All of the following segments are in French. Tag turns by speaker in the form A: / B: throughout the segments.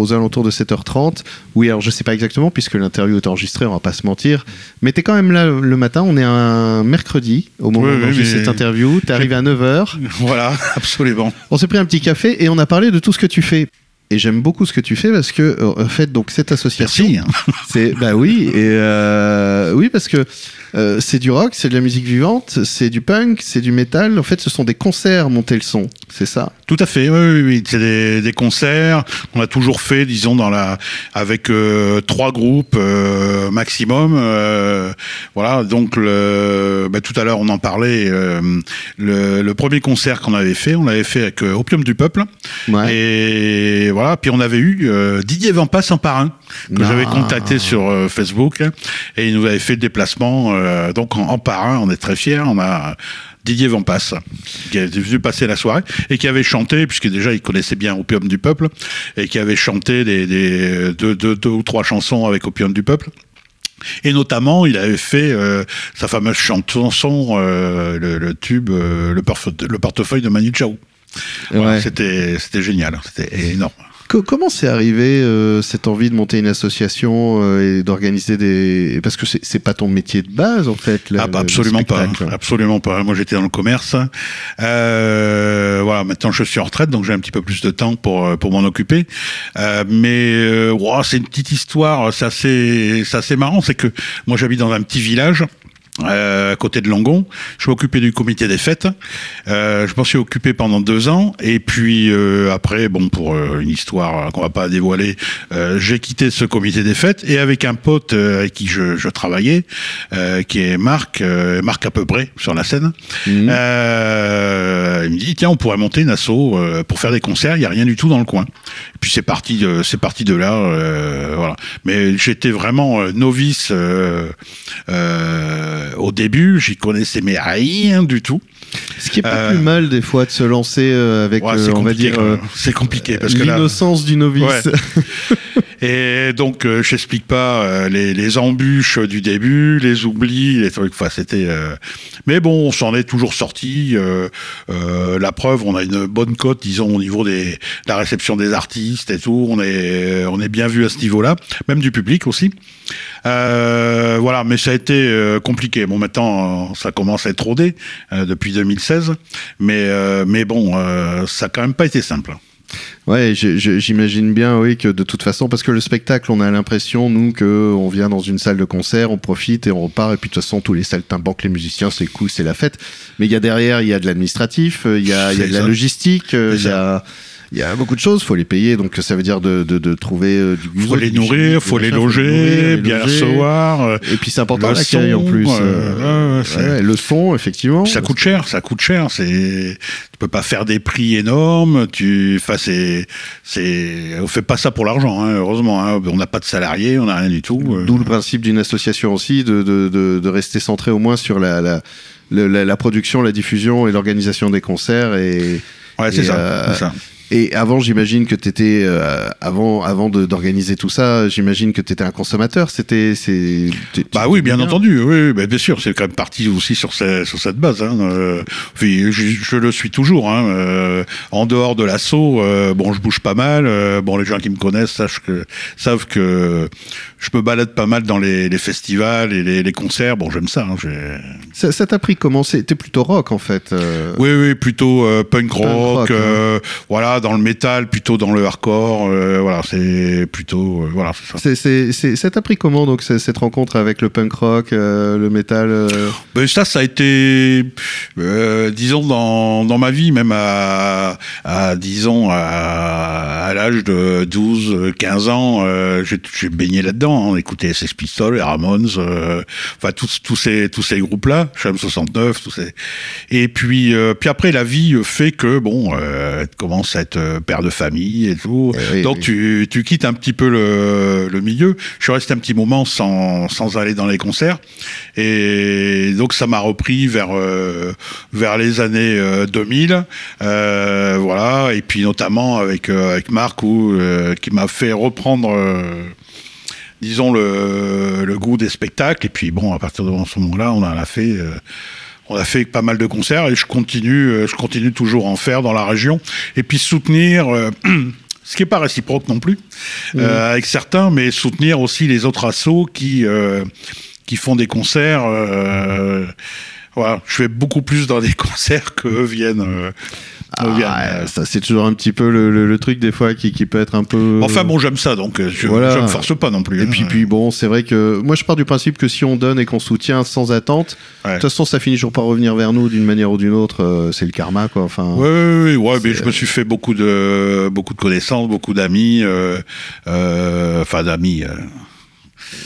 A: aux alentours de 7h30. Oui, alors je sais pas exactement puisque l'interview est enregistrée, on va pas se mentir. Mais tu es quand même là le matin, on est un mercredi au moment
B: Oui,
A: où
B: oui,
A: j'ai
B: mais-
A: cette interview. Tu arrivé à 9h.
B: Voilà, absolument.
A: On s'est pris un petit café et on a parlé de tout ce que tu fais. Et j'aime beaucoup ce que tu fais parce que euh, en fait donc cette association
B: Merci.
A: c'est bah oui et euh, oui parce que euh, c'est du rock, c'est de la musique vivante, c'est du punk, c'est du métal. En fait, ce sont des concerts monter le son, c'est ça?
B: Tout à fait, oui, oui, oui. C'est des, des concerts. On a toujours fait, disons, dans la, avec euh, trois groupes euh, maximum. voilà. Donc, le, bah, tout à l'heure, on en parlait. le, le premier concert qu'on avait fait, on l'avait fait avec Opium du Peuple.
A: Ouais.
B: Et voilà. Puis on avait eu Didier Vampas en parrain que
A: Ah.
B: j'avais contacté sur Facebook et il nous avait fait le déplacement. Euh, donc en, en parrain, on est très fiers. On a Didier Vampas, qui était venu passer la soirée et qui avait chanté, puisque déjà il connaissait bien Opium du Peuple, et qui avait chanté des, des deux, deux- deux ou trois chansons avec Opium du Peuple. Et notamment, il avait fait euh, sa fameuse chanson, euh, le, le tube, euh, le, portefeuille de Manu Chao.
A: Ouais.
B: C'était génial, c'était énorme.
A: Co- comment c'est arrivé euh, cette envie de monter une association euh, et d'organiser des parce que c'est c'est pas ton métier de base en fait. le-
B: Ah, bah, absolument pas, absolument pas. Moi, j'étais dans le commerce. Euh, voilà, maintenant je suis en retraite, donc j'ai un petit peu plus de temps pour euh, pour m'en occuper. Euh, mais euh, ouah, c'est une petite histoire, c'est assez, c'est marrant. C'est que moi, j'habite dans un petit village. Euh, à côté de Langon, je m'occupais du comité des fêtes. Euh, je m'en suis occupé pendant deux ans, et puis euh, après, bon, pour une histoire qu'on va pas dévoiler, euh, j'ai quitté ce comité des fêtes et avec un pote euh, avec qui je, je travaillais, euh, qui est Marc, euh, Marc à peu près sur la scène.
A: Mhm.
B: Euh, il me dit tiens, on pourrait monter une asso euh, pour faire des concerts. Il y a rien du tout dans le coin. Puis c'est parti, de, c'est parti de là, euh, voilà. Mais j'étais vraiment euh, novice euh, euh, au début. J'y connaissais mais rien du tout.
A: Ce qui est pas
B: Euh,
A: plus mal des fois de se lancer euh, avec
B: Ouais,
A: euh, on va
B: compliqué,
A: dire euh,
B: c'est compliqué parce que là,
A: l'innocence du novice.
B: Ouais. Et donc, euh, je n'explique pas euh, les, les embûches du début, les oublis, les trucs. Enfin, c'était. euh, Mais bon, on s'en est toujours sorti. euh, euh, la preuve, on a une bonne cote, disons, au niveau des de la réception des artistes et tout. On est on est bien vu à ce niveau-là, même du public aussi. Euh, voilà, mais ça a été euh, compliqué. Bon, maintenant, euh, ça commence à être rodé euh, depuis 2016, mais euh, mais bon, euh, ça a quand même pas été simple.
A: Ouais, j'imagine bien, oui, que de toute façon, parce que le spectacle, on a l'impression, nous, que on vient dans une salle de concert, on profite et on repart, et puis de toute façon, tous les saltimbanques, les musiciens, c'est cool, c'est la fête. Mais il y a derrière, il y a de l'administratif, euh, il y a, y de la logistique, euh, il y a, il y a beaucoup de choses, faut les payer, donc ça veut dire de, de, de trouver euh, du
B: faut
A: guzot,
B: les nourrir,
A: chimique,
B: faut les loger, bien recevoir. euh,
A: Et puis c'est important l'accueil en plus.
B: euh,
A: euh,
B: ouais,
A: le son, effectivement.
B: Ça coûte cher, ça coûte cher. C'est, tu peux pas faire des prix énormes. Tu, enfin, c'est, c'est, on fait pas ça pour l'argent, hein, heureusement. Hein. On n'a pas de salariés, on n'a rien du tout.
A: D'où le principe d'une association aussi, de, de, de, de rester centré au moins sur la, la, la, la production, la diffusion et l'organisation des concerts. Et,
B: Ouais, c'est
A: et,
B: ça,
A: euh,
B: c'est ça.
A: Et avant, j'imagine que tu étais, avant, avant de- d'organiser tout ça, j'imagine que tu étais un consommateur. C'était. c'est-
B: Bah oui, bien entendu, oui, bah, bien sûr, c'est quand même parti aussi sur, ce- sur cette base. Hein. Euh, puis je, je le suis toujours. Hein. Euh, en dehors de l'assaut, euh, bon, je bouge pas mal. euh, bon, les gens qui me connaissent sachent que, savent que je me balade pas mal dans les, les festivals et les, les concerts. Bon, j'aime ça. Hein, j'ai-
A: Ça ça t'a pris comment? C'est- T'es plutôt rock en fait. euh,
B: oui, oui, plutôt euh, punk rock,
A: rock, hein.
B: euh, dans le métal, plutôt dans le hardcore, euh, voilà, c'est plutôt, euh, voilà, c'est ça.
A: c'est- c'est- c'est- Ça t'a pris comment donc cette rencontre avec le punk rock, euh, le métal euh,
B: Ben, ça, ça a été, euh, disons, dans, dans ma vie, même à, à disons, à, à l'âge de 12, 15 ans, euh, j'ai baigné là-dedans. hein. Les Sex Pistols, les Ramones, enfin, tous, tous ces, tous ces groupes-là, Sham 69, tous ces... Et puis, puis après, la vie fait que, bon, tu commences à être euh, père de famille et tout.
A: Eh oui,
B: Donc,
A: oui.
B: tu, tu quittes un petit peu le, le milieu. Je suis resté un petit moment sans, sans aller dans les concerts. Et donc ça m'a repris vers euh, vers les années euh, 2000, euh, voilà. Et puis notamment avec avec Marc où, qui m'a fait reprendre. disons le, le goût des spectacles et puis bon à partir de ce moment-là on en a fait euh, on a fait pas mal de concerts et je continue euh, je continue toujours à en faire dans la région et puis soutenir euh, ce qui est pas réciproque non plus
A: Mhm.
B: euh, avec certains, mais soutenir aussi les autres assos qui qui font des concerts. Voilà, je fais beaucoup plus dans des concerts que viennent. euh, viennent,
A: Ah,
B: euh.
A: ça c'est toujours un petit peu le, le- le truc des fois qui, qui peut être un peu.
B: Enfin bon, j'aime ça, donc euh, je,
A: Voilà.
B: je me force pas non plus.
A: Et
B: hein.
A: puis, puis bon, c'est vrai que moi je pars du principe que si on donne et qu'on soutient sans attente,
B: Ouais.
A: de toute façon ça finit toujours par revenir vers nous d'une manière ou d'une autre. euh, c'est le karma quoi. Enfin.
B: Ouais, ouais, ouais, ouais, mais je me suis fait beaucoup de beaucoup de connaissances, beaucoup d'amis, enfin d'amis.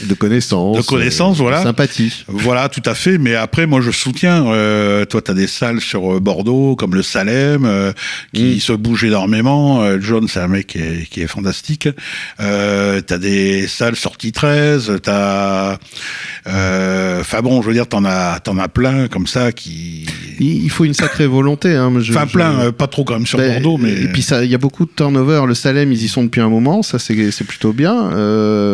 A: De connaissances.
B: De connaissances,
A: euh,
B: voilà.
A: de Sympathie.
B: Voilà, tout à fait. Mais après, moi, je soutiens. Euh, toi, tu as des salles sur euh, Bordeaux, comme le Salem, euh, qui
A: Mm.
B: se bouge énormément. Euh, John, c'est un mec qui est, qui est fantastique. Euh, tu as des salles sorties 13. Tu as... Enfin bon, je veux dire, t'en as, t'en as plein comme ça qui...
A: Il, faut une sacrée volonté. Hein, je-
B: Enfin, plein, pas trop quand même sur
A: Ben,
B: Bordeaux, mais...
A: Et puis il y a beaucoup de turnover. Le Salem, ils y sont depuis un moment, ça c'est plutôt bien.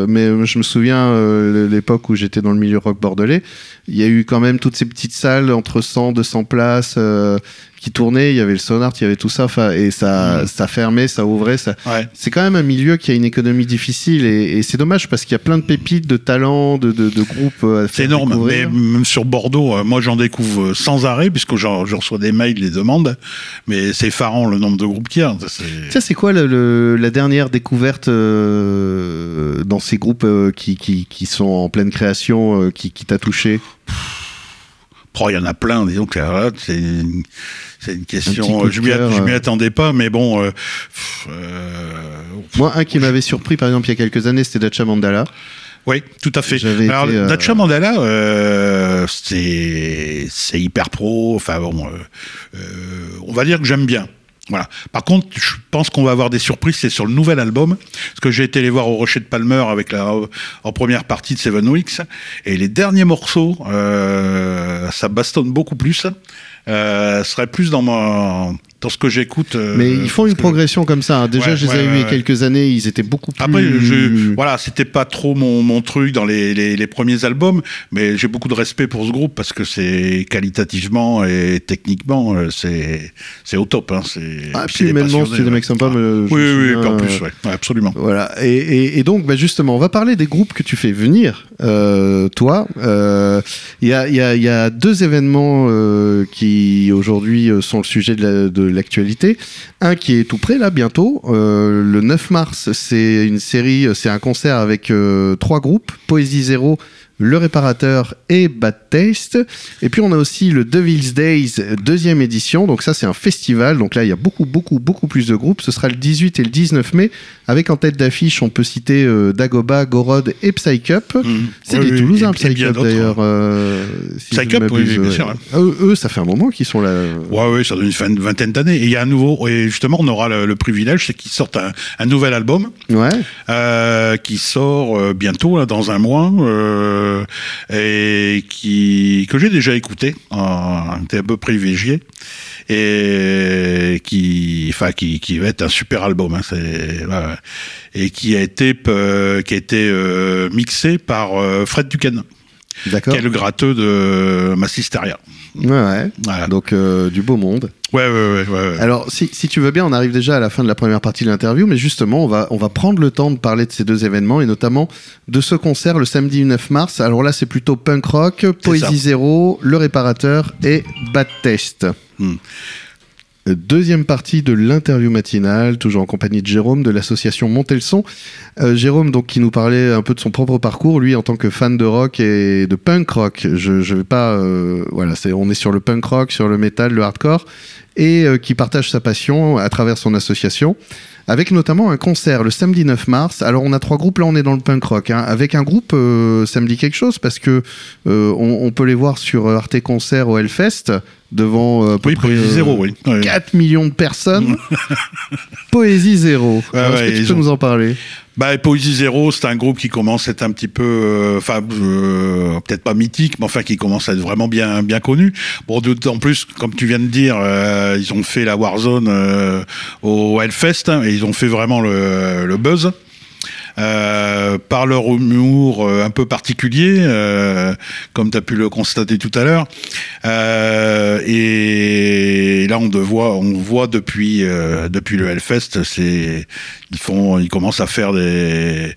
A: Mais je me souviens euh, l'époque où j'étais dans le milieu rock bordelais, il y a eu quand même toutes ces petites salles entre 100, 200 places euh, qui tournaient. Il y avait le Sonart, il y avait tout ça, et ça,
B: Mhm.
A: ça fermait, ça ouvrait. Ça...
B: Ouais.
A: C'est quand même un milieu qui a une économie difficile et, et c'est dommage parce qu'il y a plein de pépites, de talents, de, de, de groupes. euh,
B: C'est énorme, mais même sur Bordeaux, euh, moi j'en découvre euh, sans arrêt, puisque je reçois des mails, des demandes, mais c'est effarant le nombre de groupes qu'il y a.
A: Ça, c'est quoi le- le- la dernière découverte euh, dans ces groupes euh, qui, qui, qui sont en pleine création, euh, qui, qui t'a touché?
B: Oh, il y en a plein, disons que là, c'est une, question. euh, Je m'y
A: euh.
B: attendais pas, mais bon. euh, euh,
A: Moi, un qui m'avait surpris, par exemple, il y a quelques années, c'était Dacha Mandala.
B: oui, tout à fait. Alors,
A: été, euh,
B: Dacha Mandala, euh, c'est hyper pro. Enfin bon, euh, euh, on va dire que j'aime bien. Voilà. Par contre, je pense qu'on va avoir des surprises. C'est sur le nouvel album, parce que j'ai été les voir au Rocher de Palmer avec la en première partie de Seven Weeks, et les derniers morceaux, euh, ça bastonne beaucoup plus. Euh, serait plus dans mon dans ce que j'écoute. euh,
A: Mais ils font une
B: que-
A: progression comme ça. hein. Déjà,
B: Ouais,
A: je les vus
B: ouais,
A: il y a quelques années, ils étaient beaucoup plus.
B: Après, je, voilà, c'était pas trop mon, mon truc dans les, les, les premiers albums, mais j'ai beaucoup de respect pour ce groupe parce que c'est qualitativement et techniquement, euh, c'est c'est au top. Hein, c'est
A: Ah, puis humainement, c'est des
B: ouais.
A: mecs sympas. mais je
B: Oui, oui, oui, en
A: euh,
B: plus, ouais, Ouais, absolument.
A: Voilà. Et, et- et donc, bah, justement, on va parler des groupes que tu fais venir, euh, toi. Euh, Il y, a, y a- y a deux événements euh, qui aujourd'hui euh, sont le sujet de la- de l'actualité. Un qui est tout près, là, bientôt. Euh, le 9 mars, c'est une série, c'est un concert avec euh, trois groupes Poésie Zéro. Le Réparateur et Bad Taste. Et puis on a aussi le Devil's Days, deuxième édition. Donc ça c'est un festival. Donc là il y a beaucoup, beaucoup, beaucoup plus de groupes. Ce sera le 18 et le 19 mai. Avec en tête d'affiche, on peut citer euh, Dagoba, Gorod et Psycup.
B: Mmh.
A: C'est
B: Oui,
A: des
B: oui,
A: Toulousains, Psycup d'ailleurs. euh, si
B: Psycup, oui, bien sûr.
A: Ah, Eux, eux, ça fait un moment qu'ils sont là.
B: Ouais, ouais, ça donne une vingtaine d'années. Et il y a un nouveau, et justement, on aura le, le privilège, c'est qu'ils sortent un, un nouvel album.
A: Ouais.
B: euh, qui sort euh, bientôt là, dans un mois euh, et qui que j'ai déjà écouté euh, était un peu privilégié et qui enfin qui, qui va être un super album hein, c'est et qui a été euh, qui a été euh, mixé par euh, Fred Duquesne
A: D'accord.
B: qui est le gratteux de Massisteria
A: Ouais,
B: voilà.
A: Donc euh, du beau monde.
B: ouais ouais ouais, ouais, ouais.
A: Alors, si, si tu veux bien, on arrive déjà à la fin de la première partie de l'interview, mais justement, on va, on va prendre le temps de parler de ces deux événements et notamment de ce concert le samedi 9 mars. Alors là, c'est plutôt punk rock, Poésie Zéro, Le Réparateur et Bad Test.
B: Hmm.
A: Deuxième partie de l'interview matinale, toujours en compagnie de Jérôme de l'association Monter le Son. Euh, Jérôme, donc, qui nous parlait un peu de son propre parcours, lui, en tant que fan de rock et de punk rock. Je, je vais pas, euh, voilà, c'est, on est sur le punk rock, sur le metal, le hardcore, et euh, qui partage sa passion à travers son association, avec notamment un concert le samedi 9 mars. Alors, on a trois groupes, là, on est dans le punk rock, hein, avec un groupe, euh, ça me dit quelque chose, parce que euh, on, on peut les voir sur Arte Concert au Hellfest, devant euh,
B: oui Poésie Zéro oui Ouais.
A: 4 millions de personnes. Poésie zéro.
B: Ouais,
A: Est-ce
B: ouais,
A: que tu peux
B: ont-
A: nous en parler?
B: Bah, Poésie Zéro, c'est un groupe qui commence à être un petit peu, euh, enfin, euh, peut-être pas mythique, mais enfin, qui commence à être vraiment bien, bien connu. Bon, d'autant plus, comme tu viens de dire, euh, ils ont fait la Warzone euh, au Hellfest hein, et ils ont fait vraiment le, le buzz. Euh, par leur humour euh, un peu particulier, euh, comme tu as pu le constater tout à l'heure. Et là, on, voit, depuis, le Hellfest, ils commencent à faire des,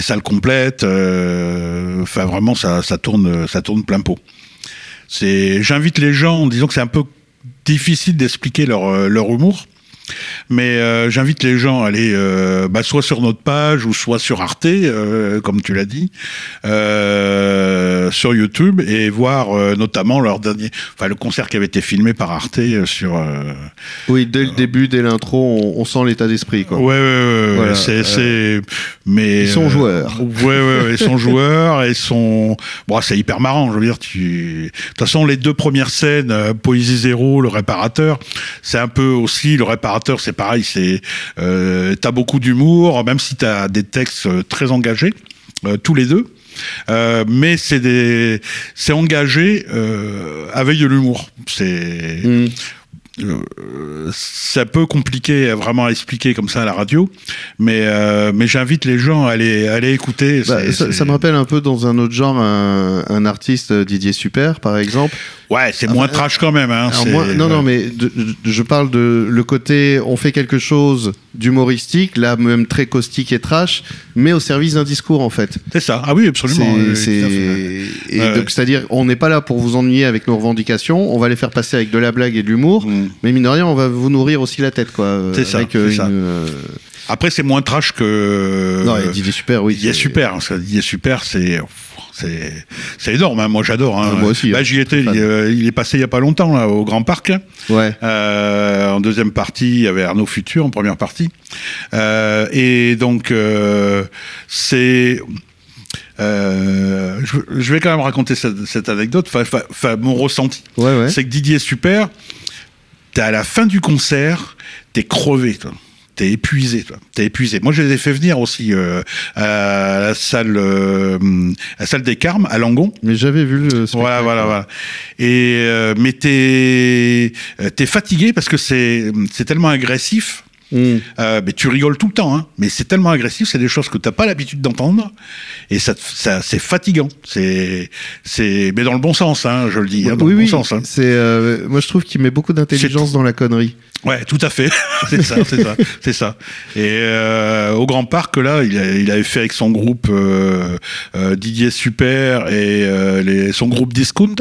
B: salles complètes. Enfin, vraiment, ça, tourne, ça tourne plein pot. J'invite les gens, disons que c'est un peu difficile d'expliquer leur humour. Mais euh, j'invite les gens à aller euh, bah, soit sur notre page ou soit sur Arte, euh, comme tu l'as dit, sur YouTube et voir notamment leur dernier, enfin le concert qui avait été filmé par Arte sur.
A: Oui, dès le début, dès l'intro, on, on sent l'état d'esprit. quoi.
B: Ouais, ouais, ouais,
A: Voilà,
B: c'est, mais
A: ils sont joueurs.
B: Ouais, ouais, ouais, ils sont joueurs et sont, bon, c'est hyper marrant. Je veux dire, tu, de toute façon, les deux premières scènes, Poésie Zéro, le réparateur, c'est un peu aussi le réparateur, c'est pareil, c'est, euh, t'as beaucoup d'humour, même si t'as des textes euh, très engagés, euh, tous les deux. Mais c'est c'est engagé avec de l'humour. C'est,
A: Mm.
B: Euh, c'est un peu compliqué à vraiment à expliquer comme ça à la radio, mais, euh, mais j'invite les gens à aller, à aller écouter.
A: Bah, ça, ça me rappelle un peu dans un autre genre un, un artiste euh, Didier Super par exemple.
B: Ouais, c'est moins
A: Enfin,
B: trash quand même. Hein,
A: moi- non non mais de- de- je parle de le côté on fait quelque chose d'humoristique là même très caustique et trash mais au service d'un discours en fait.
B: C'est ça. Ah oui, absolument.
A: C'est-
B: oui,
A: c'est-
B: tout à fait.
A: et
B: Ouais,
A: donc c'est-à-dire on n'est pas là pour vous ennuyer avec nos revendications, on va les faire passer avec de la blague et de l'humour,
B: Mm.
A: Mais mine de rien on va vous nourrir aussi la tête quoi. euh,
B: C'est ça,
A: avec, euh,
B: ça.
A: euh,
B: Après, c'est moins trash que.
A: Non, et Didier Super oui.
B: Il est super. hein, Il est super. C'est. C'est, énorme, hein, moi j'adore. hein.
A: Ah, moi aussi,
B: Là,
A: hein,
B: j'y étais, il, euh, il est passé il y a pas longtemps là, au Grand Parc.
A: Ouais.
B: Euh, en deuxième partie, il y avait Arnaud Futur en première partie. Euh, et donc, c'est. je, je vais quand même raconter cette, cette anecdote, enfin, mon ressenti.
A: Ouais ouais.
B: C'est que Didier est super. T'es à la fin du concert, t'es crevé, toi. T'es épuisé, toi. T'es épuisé. Moi, je les ai fait venir aussi euh, à la salle, euh, à la salle des Carmes à Langon.
A: Mais j'avais vu le spectacle.
B: Voilà, voilà, voilà. Et euh, mais t'es euh, t'es fatigué parce que c'est c'est tellement agressif.
A: Mm.
B: Euh, mais tu rigoles tout le temps, hein. Mais c'est tellement agressif, c'est des choses que t'as pas l'habitude d'entendre, et ça, c'est fatigant. C'est c'est mais dans le bon sens, hein, je le dis, hein, dans
A: oui,
B: le bon
A: oui.
B: sens. Hein.
A: C'est, euh, moi, je trouve qu'il met beaucoup d'intelligence dans la connerie.
B: Ouais, tout à fait. c'est ça, c'est ça, c'est ça. Et euh, au Grand Parc, là, il, a- il avait fait avec son groupe euh, euh, Didier Super et euh, les, son groupe Discount,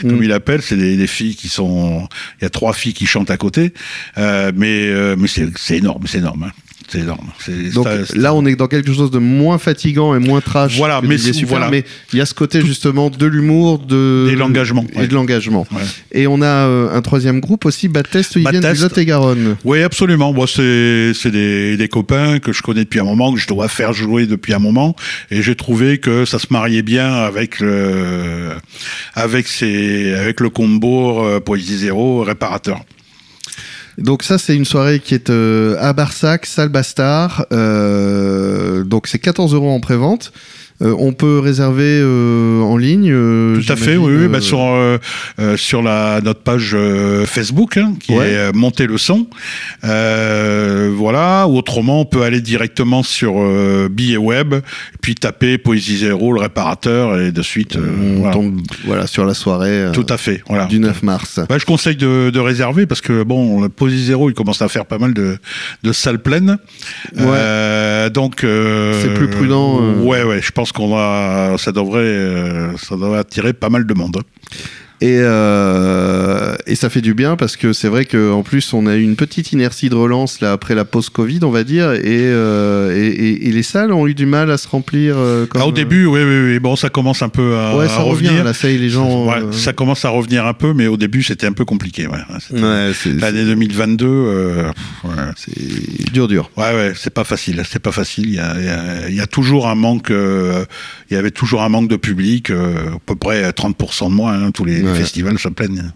B: comme
A: Mm.
B: il appelle. C'est des, des filles qui sont. Il y a trois filles qui chantent à côté, euh, mais euh, mais c'est c'est énorme, c'est énorme. hein. C'est énorme.
A: Donc
B: ça-
A: là, on est dans quelque chose de moins fatigant et moins trash.
B: Voilà, mais
A: Didier
B: c'est-
A: Super,
B: voilà.
A: mais il y a ce côté justement de l'humour, de
B: Et de l'engagement,
A: et
B: ouais.
A: de l'engagement.
B: Ouais.
A: Et on a euh, un troisième groupe aussi, Baptiste, ils viennent du. Lot-et-Garonne.
B: Oui, absolument. Moi, c'est c'est des, des copains que je connais depuis un moment, que je dois faire jouer depuis un moment, et j'ai trouvé que ça se mariait bien avec le avec ces avec le combo euh, Poésie Zéro réparateur.
A: Donc ça, c'est une soirée qui est euh, à Barsac, salle Bastard. Euh, donc c'est 14 euros en prévente. Euh, on peut réserver euh, en ligne. euh,
B: Tout à fait, oui, oui. Bah, sur sur la notre page Facebook hein, qui
A: Ouais.
B: est Monter le son. Voilà. Ou autrement, on peut aller directement sur billet web, puis taper Poésie Zéro, le réparateur, et de suite.
A: on
B: voilà.
A: tombe voilà, sur la soirée
B: Tout à fait. Voilà.
A: du 9 mars.
B: Bah, je conseille de, de réserver parce que bon, Posi Zéro, il commence à faire pas mal de, de salles pleines. Donc
A: C'est plus prudent.
B: Ouais, ouais. Je pense qu'on va, ça devrait, euh, ça devrait attirer pas mal de monde.
A: Et, euh, et ça fait du bien parce que c'est vrai qu'en plus on a eu une petite inertie de relance là après la pause Covid on va dire et, euh, et, les salles ont eu du mal à se remplir. euh, comme,
B: Ah, au début, oui, oui, oui. Bon, ça commence un peu à,
A: ouais
B: à
A: ça revient
B: revenir.
A: là ça y est les gens.
B: Ouais, Ça commence à revenir un peu, mais au début, c'était un peu compliqué. Ouais. L'année 2022, euh, pff, ouais.
A: c'est dur dur.
B: Ouais, ouais, c'est pas facile, c'est pas facile. Il y a, il y a- il y a toujours un manque, il y avait toujours un manque de public, à peu près 30% de moins. hein, tous les, les
A: Ouais.
B: festivals se plaignent.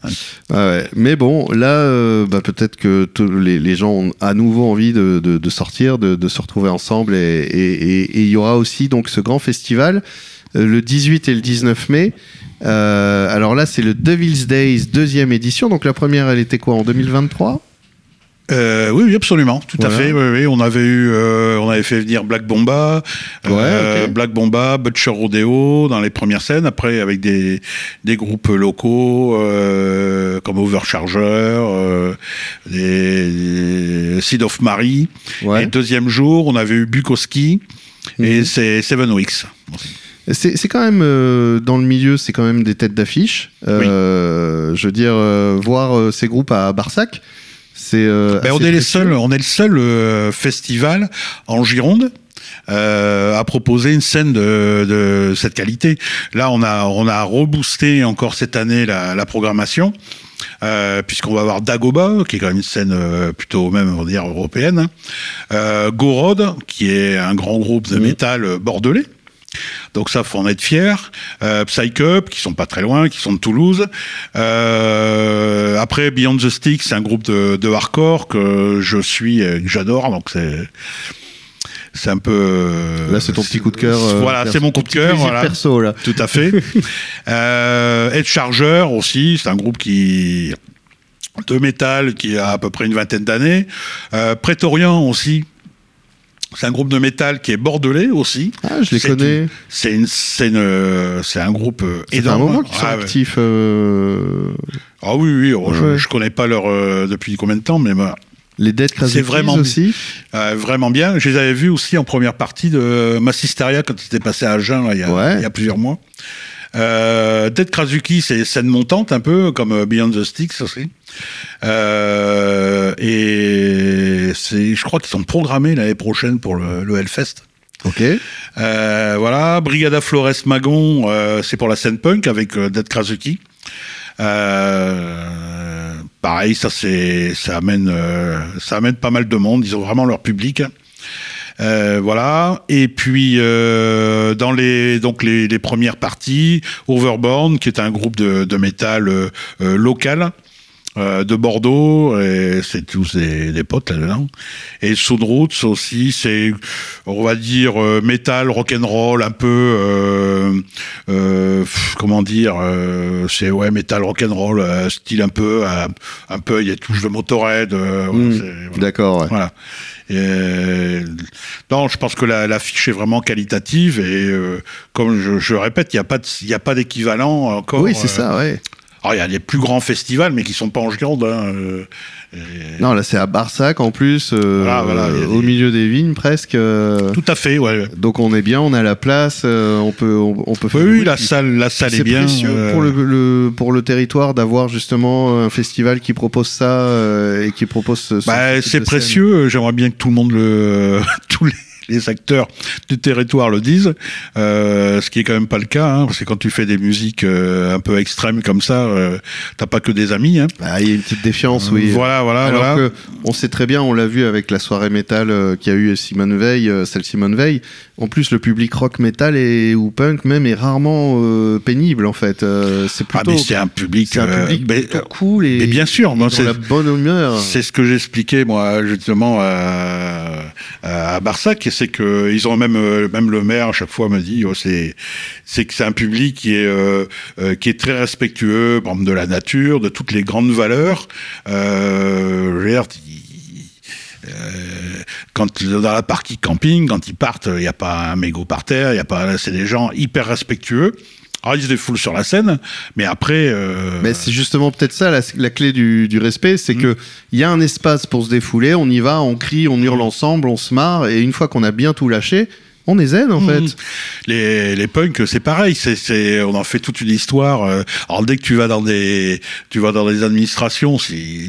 A: Ouais, ouais. Mais bon, là, euh, bah, peut-être que les, les gens ont à nouveau envie de, de- de sortir, de, de se retrouver ensemble. Et il y aura aussi donc ce grand festival euh, le 18 et le 19 mai. Euh, alors là, c'est le Devil's Days deuxième édition. Donc la première, elle était quoi en 2023
B: Euh, oui, oui, absolument, tout à fait. Oui, oui, on avait eu, euh, on avait fait venir Black Bomba, euh, Black Bomba, Butcher Rodeo dans les premières scènes. Après, avec des des groupes locaux euh, comme Overcharger, euh, des, Seed of Mary. Et deuxième jour, on avait eu Bukowski et mhm. c'est Seven Weeks.
A: C'est quand même euh, dans le milieu, c'est quand même des têtes d'affiche. Euh, je veux dire, euh, voir ces groupes à Barsac, c'est.
B: Ben, on est les seuls, on est le seul festival en Gironde. à proposer une scène de, cette qualité. Là, on a on a reboosté encore cette année la, programmation. puisqu'on va avoir Dagoba, qui est quand même une scène plutôt même on va dire européenne, Gorod, qui est un grand groupe de mmh. métal bordelais, donc ça, faut en être fier. Euh, Psych Up, qui sont pas très loin, qui sont de Toulouse. Euh, après, Beyond the Stick, c'est un groupe de, hardcore que je suis, que j'adore. Donc c'est c'est un peu. Euh,
A: là, c'est ton petit coup de cœur.
B: Euh, voilà, c'est mon coup de cœur. Voilà.
A: Perso, là.
B: Tout à fait. euh, Edge Charger aussi, c'est un groupe qui de métal qui a à peu près une vingtaine d'années. Euh, Prétorian aussi, c'est un groupe de métal qui est bordelais aussi.
A: Ah, je les connais.
B: C'est une, c'est c'est un groupe énorme.
A: un moment qu'ils sont ah, actifs. Euh,
B: ah oui, oui. Oh, je, connais pas leur euh, depuis combien de temps, mais bah,
A: les Dead C'est vraiment aussi.
B: Euh, vraiment bien. Je les avais vus aussi en première partie de Massisteria quand c'était passé à Agen il, y a, il y a plusieurs mois. Euh, Dead Krasuki, c'est scène montante un peu comme Beyond the Sticks aussi. Euh, et je crois qu'ils sont programmés l'année prochaine pour le, le Hellfest.
A: Ok.
B: Euh, voilà, Brigada Flores Magon, euh, c'est pour la scène punk avec euh, Dead Krasuki. Euh, pareil, ça c'est, ça amène, euh, ça amène pas mal de monde. Ils ont vraiment leur public. Euh, voilà. Et puis euh, dans les donc les, premières parties, Overborn, qui est un groupe de, de métal euh, local. Euh, de Bordeaux, et c'est tous des, des potes là-dedans. Et Soundroots aussi, c'est, on va dire, euh, metal, rock'n'roll, un peu, euh, euh comment dire, c'est ouais, metal, rock'n'roll, style un peu, un peu, il y a touche de Motorhead.
A: Mmh, D'accord. Ouais.
B: Voilà. Et, non, je pense que l'affiche la est vraiment qualitative et comme je, je répète, il n'y a pas, il a pas d'équivalent encore.
A: Oui, c'est ça, ouais.
B: Alors, il y a des plus grands festivals, mais qui sont pas en Gironde. Hein, euh,
A: non, là, c'est à Barsac, en plus, euh, au milieu des vignes, presque. Euh.
B: Tout à fait, ouais.
A: Donc, on est bien, on a la place, on peut, on, peut
B: faire. Oui, la salle, la salle est, bien.
A: C'est précieux pour le, pour le territoire d'avoir justement un festival qui propose ça et qui propose. Ce,
B: bah, c'est précieux. J'aimerais bien que tout le monde le, tous les les acteurs du territoire le disent, euh, ce qui est quand même pas le cas, hein, parce que quand tu fais des musiques euh, un peu extrêmes comme ça, euh, t'as pas que des amis. Hein.
A: Ah, il y a une petite défiance, oui.
B: Voilà, voilà.
A: Alors
B: voilà.
A: que on sait très bien, on l'a vu avec la soirée métal qui a eu Simone Veil, celle Simone Veil. En plus, le public rock metal et ou punk même est rarement pénible en fait. c'est
B: plutôt. Ah mais c'est un public.
A: C'est un public cool et.
B: bien sûr,
A: c'est la bonne humeur.
B: C'est ce que j'expliquais moi justement à, à Barsac c'est que ils ont même euh, même le maire à chaque fois me dit oh, c'est que c'est un public qui est euh, euh, très respectueux de la nature, de toutes les grandes valeurs. Euh, quand dans la partie camping, quand ils partent, il n'y a pas un mégot par terre, il y a pas, c'est des gens hyper respectueux. Alors, ils se défoulent sur la scène, mais après. Euh...
A: Mais c'est justement peut-être ça la, la, clé du, du respect, c'est mmh. que il y a un espace pour se défouler, on y va, on crie, on hurle ensemble, on se marre, et une fois qu'on a bien tout lâché, on est zen en fait. Mmh.
B: Les, les punks, c'est pareil. C'est, c'est, on en fait toute une histoire. Euh, alors dès que tu vas dans des, tu vas dans des administrations, si,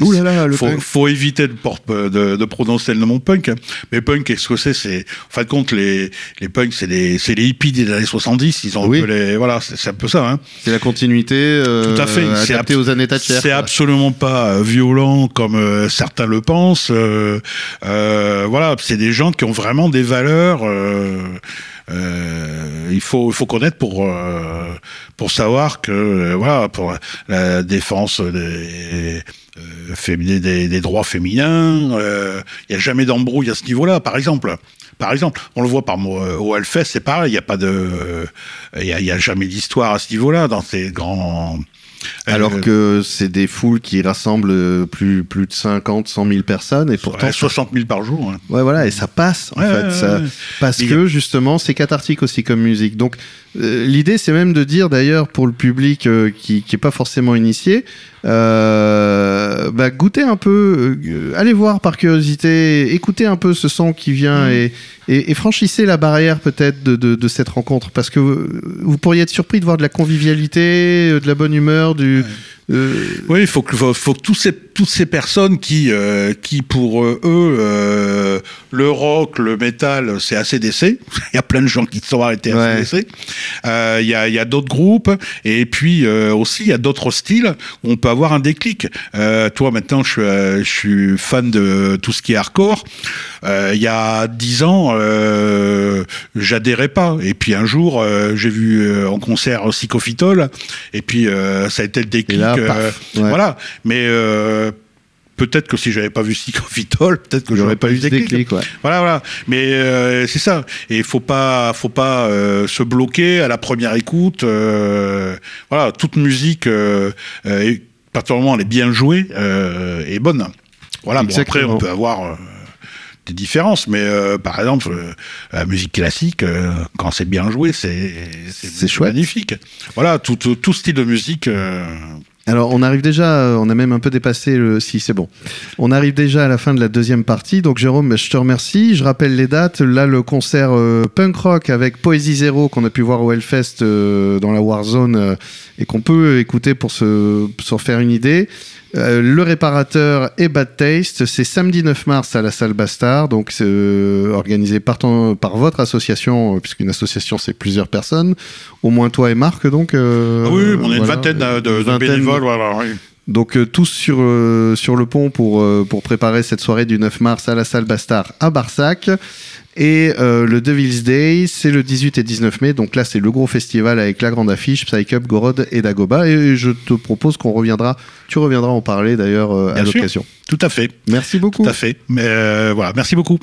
B: faut, faut, éviter de, de, de, prononcer le nom punk. Mais punk, qu'est-ce que c'est? C'est, en fin de compte, les, les punks, c'est les, c'est les hippies des années 70. Ils ont oui. un peu les, voilà, c'est, un peu ça. Hein.
A: C'est la continuité. Euh, Tout à fait. C'est adapté aux années Thatcher.
B: C'est absolument pas euh, violent comme euh, certains le pensent. Euh, voilà, c'est des gens qui ont vraiment des valeurs. Euh, il faut il faut connaître pour euh, pour savoir que euh, voilà pour la défense des des, droits féminins, il n'y a jamais d'embrouille à ce niveau-là, par exemple. Par exemple, on le voit par au Hellfest, c'est pareil, il n'y a pas de, il y a, jamais d'histoire à ce niveau-là dans ces grands,
A: Alors
B: Euh,
A: que c'est des foules qui rassemblent euh, plus, plus de 50, 100 000 personnes et pourtant.
B: ouais, 60 000 par jour. hein.
A: Ouais, voilà, et ça passe, en
B: Ouais,
A: fait.
B: ouais,
A: ça-. Parce que, justement, c'est cathartique aussi comme musique. Donc, l'idée, c'est même de dire, d'ailleurs, pour le public euh, qui n'est pas forcément initié, euh, bah, goûtez un peu, euh, allez voir par curiosité, écoutez un peu ce son qui vient
B: Mm.
A: et, et, et franchissez la barrière peut-être de, de, de cette rencontre. Parce que euh, vous pourriez être surpris de voir de la convivialité, euh, de la bonne humeur, du... euh,
B: Oui, il faut que, faut, faut que tous ces, toutes ces personnes qui, euh, qui pour euh, eux, euh, le rock, le métal, c'est ACDC. Il y a plein de gens qui sont arrêtés à. ACDC. Euh, Il y a, il y a d'autres groupes. Et puis euh, aussi, il y a d'autres styles où on peut avoir un déclic. Euh, toi, maintenant, je suis, euh, je suis fan de tout ce qui est hardcore. Euh, il y a dix ans, euh, j'adhérais pas. Et puis un jour, euh, j'ai vu euh, en concert Psychophytol. Et puis euh, ça a été le déclic.
A: Et
B: euh,
A: ouais.
B: Voilà. Mais euh, peut-être que si j'avais pas vu Psychophytol, peut-être que j'aurais pas eu
A: ouais.
B: Voilà, voilà. Mais euh, c'est ça. Et il faut pas, faut pas euh, se bloquer à la première écoute. euh, voilà, toute musique, euh, est- à partir du moment où elle est bien jouée, est bonne. Voilà. Bon, après, on peut avoir des différences, mais par exemple, la musique classique, quand c'est bien joué, c'est magnifique. Voilà, tout, tout, tout style de musique.
A: Alors, on arrive déjà, euh, on a même un peu dépassé le. Si, c'est bon. On arrive déjà à la fin de la deuxième partie. Donc, Jérôme, je te remercie. Je rappelle les dates. Là, le concert euh, punk rock avec Poésie Zéro qu'on a pu voir au Hellfest euh, dans la Warzone euh, et qu'on peut écouter pour se, pour faire une idée. Le réparateur et Bad Taste, c'est samedi 9 mars à la salle Bastard, donc c'est organisé par, ton- par votre association, puisqu'une association c'est plusieurs personnes, au moins toi et Marc donc.
B: ah oui, on est une vingtaine de, de Voilà, oui.
A: donc euh, tous sur, euh, sur le pont pour, euh, pour préparer cette soirée du 9 mars à la salle Bastard à Barsac. Et le Devil's Day, c'est le 18 et 19 mai. Donc là, c'est le gros festival avec la grande affiche, Psych Up, Gorod et Dagoba. Et je te propose qu'on reviendra, tu reviendras en parler d'ailleurs à l'occasion.
B: Tout à fait.
A: Merci beaucoup.
B: Tout à fait. Mais voilà, merci beaucoup.